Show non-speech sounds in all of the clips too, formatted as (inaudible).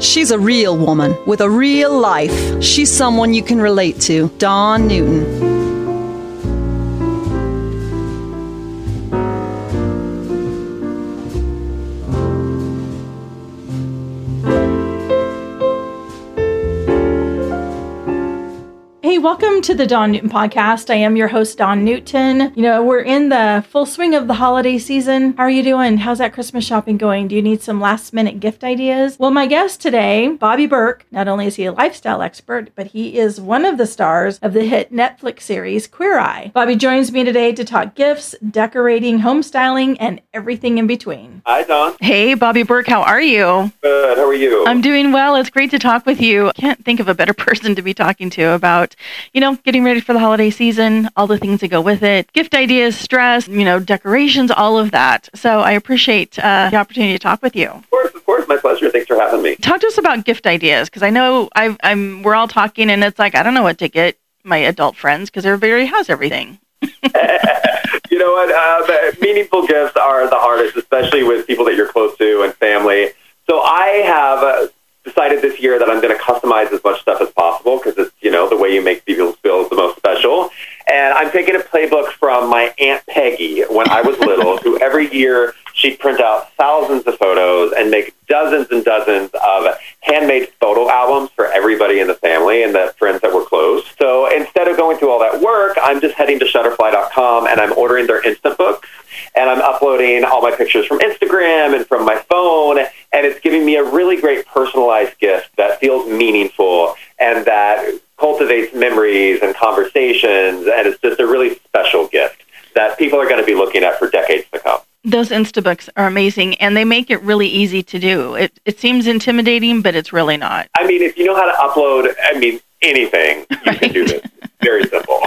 She's a real woman with a real life. She's someone you can relate to. Dawn Newton. Welcome to the Dawn Newton podcast. I am your host, Dawn Newton. You know, we're in the full swing of the holiday season. How are you doing? How's that Christmas shopping going? Do you need some last minute gift ideas? Well, my guest today, Bobby Berk, not only is he a lifestyle expert, but he is one of the stars of the hit Netflix series Queer Eye. Bobby joins me today to talk gifts, decorating, home styling, and everything in between. Hi, Dawn. Hey, Bobby Berk. how are you? Good. How are you? I'm doing well. It's great to talk with you. Can't think of a better (laughs) person to be talking to about you know, getting ready for the holiday season, all the things that go with it, gift ideas, stress, you know, decorations, all of that. So I appreciate uh, the opportunity to talk with you. Of course, of course, my pleasure. Thanks for having me. Talk to us about gift ideas because I know i am we're all talking and it's like I don't know what to get my adult friends because everybody has everything. (laughs) (laughs) you know what? Uh, meaningful gifts are the hardest, especially with people that you're close to and family. So I have uh, decided this year that I'm going to customize as much stuff as possible because it's, you know, the way you make people feel the most special. And I'm taking a playbook from my Aunt Peggy when I was (laughs) little, who every year she'd print out thousands of photos and make dozens and dozens of handmade photo albums for everybody in the family and the friends that were close. So instead of going through all that work, I'm just heading to shutterfly.com and I'm ordering their instant books and I'm uploading all my pictures from Instagram and from my phone, and it's giving me a really great personalized gift that feels meaningful and that cultivates memories and conversations, and it's just a really special gift that people are going to be looking at for decades to come. Those Instabooks are amazing, and they make it really easy to do. It, it seems intimidating, but it's really not. I mean, if you know how to upload, I mean, anything, you right. can do this. (laughs) Very simple.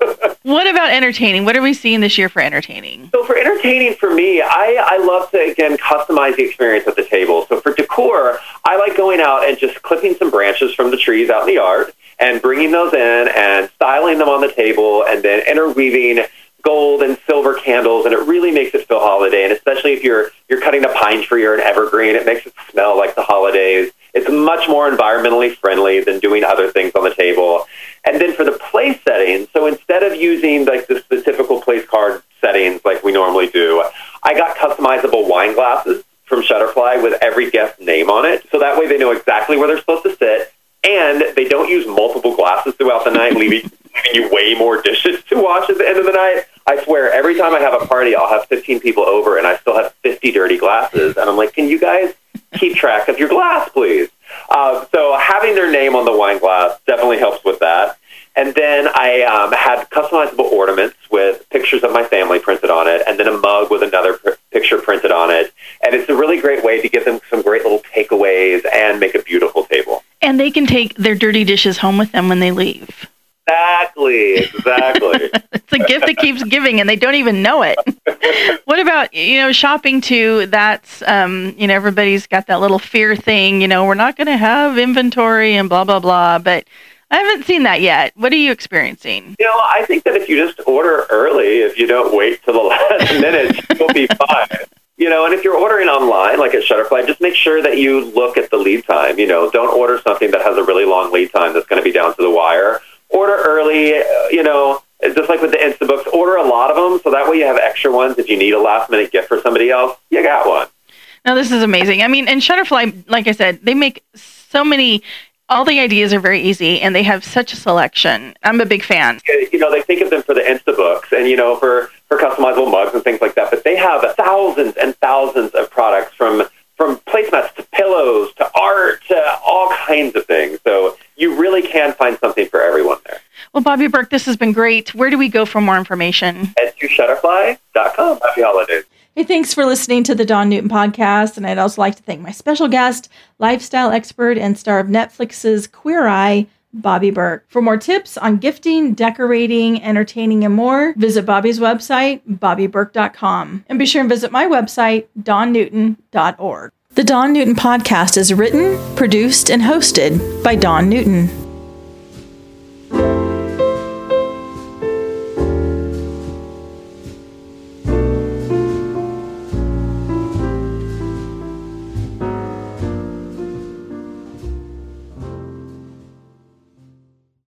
(laughs) what about entertaining? What are we seeing this year for entertaining? So for entertaining, for me, I, I love to again customize the experience at the table. So for decor, I like going out and just clipping some branches from the trees out in the yard and bringing those in and styling them on the table and then interweaving gold and silver candles and it really makes it feel holiday. And especially if you're you're cutting a pine tree or an evergreen it makes it smell like the holidays. It's much more environmentally friendly than doing other things on the table. And then for the place settings so instead of using like the, the typical place card settings like we normally do i got customizable wine glasses from shutterfly with every guest name on it so that way they know exactly where they're supposed to sit and they don't use multiple glasses throughout the night, leaving, leaving you way more (laughs) dishes to wash at the end of the night. I swear, every time I have a party, I'll have 15 people over, and I still have 50 dirty glasses. And I'm like, can you guys keep track of your glass, please? Uh, so having their name on the wine glass definitely helps with that. And then I um, had customizable ornaments with pictures of my family printed on it, and then a mug with another pr- picture printed on it. And it's a really great way to give them some great little takeaways and make a beautiful table. And they can take their dirty dishes home with them when they leave. Exactly, exactly. (laughs) it's a gift that keeps giving, and they don't even know it. (laughs) what about you know shopping too? That's um, you know everybody's got that little fear thing. You know we're not going to have inventory and blah blah blah. But I haven't seen that yet. What are you experiencing? You know, I think that if you just order early, if you don't wait till the (laughs) last minute, you'll be fine. You know, and if you're ordering online, like at Shutterfly, just make sure that you look at the lead time. You know, don't order something that has a really long lead time that's going to be down to the wire. Order early, uh, you know, just like with the Instabooks, order a lot of them so that way you have extra ones if you need a last minute gift for somebody else. You got one. Now, this is amazing. I mean, and Shutterfly, like I said, they make so many all the ideas are very easy and they have such a selection. I'm a big fan. You know, they think of them for the Instabooks and, you know, for, for customizable mugs and things like that, but they have thousands and thousands of products from, from placemats to pillows to art to all kinds of things. So you really can find something for everyone there. Well, Bobby Berk, this has been great. Where do we go for more information? Head to shutterfly.com. Happy holidays. Hey, thanks for listening to the Dawn Newton podcast. And I'd also like to thank my special guest, lifestyle expert and star of Netflix's Queer Eye, Bobby Berk. For more tips on gifting, decorating, entertaining, and more, visit Bobby's website, bobbyberk.com. And be sure and visit my website, dawnnewton.org. The Dawn Newton podcast is written, produced, and hosted by Dawn Newton.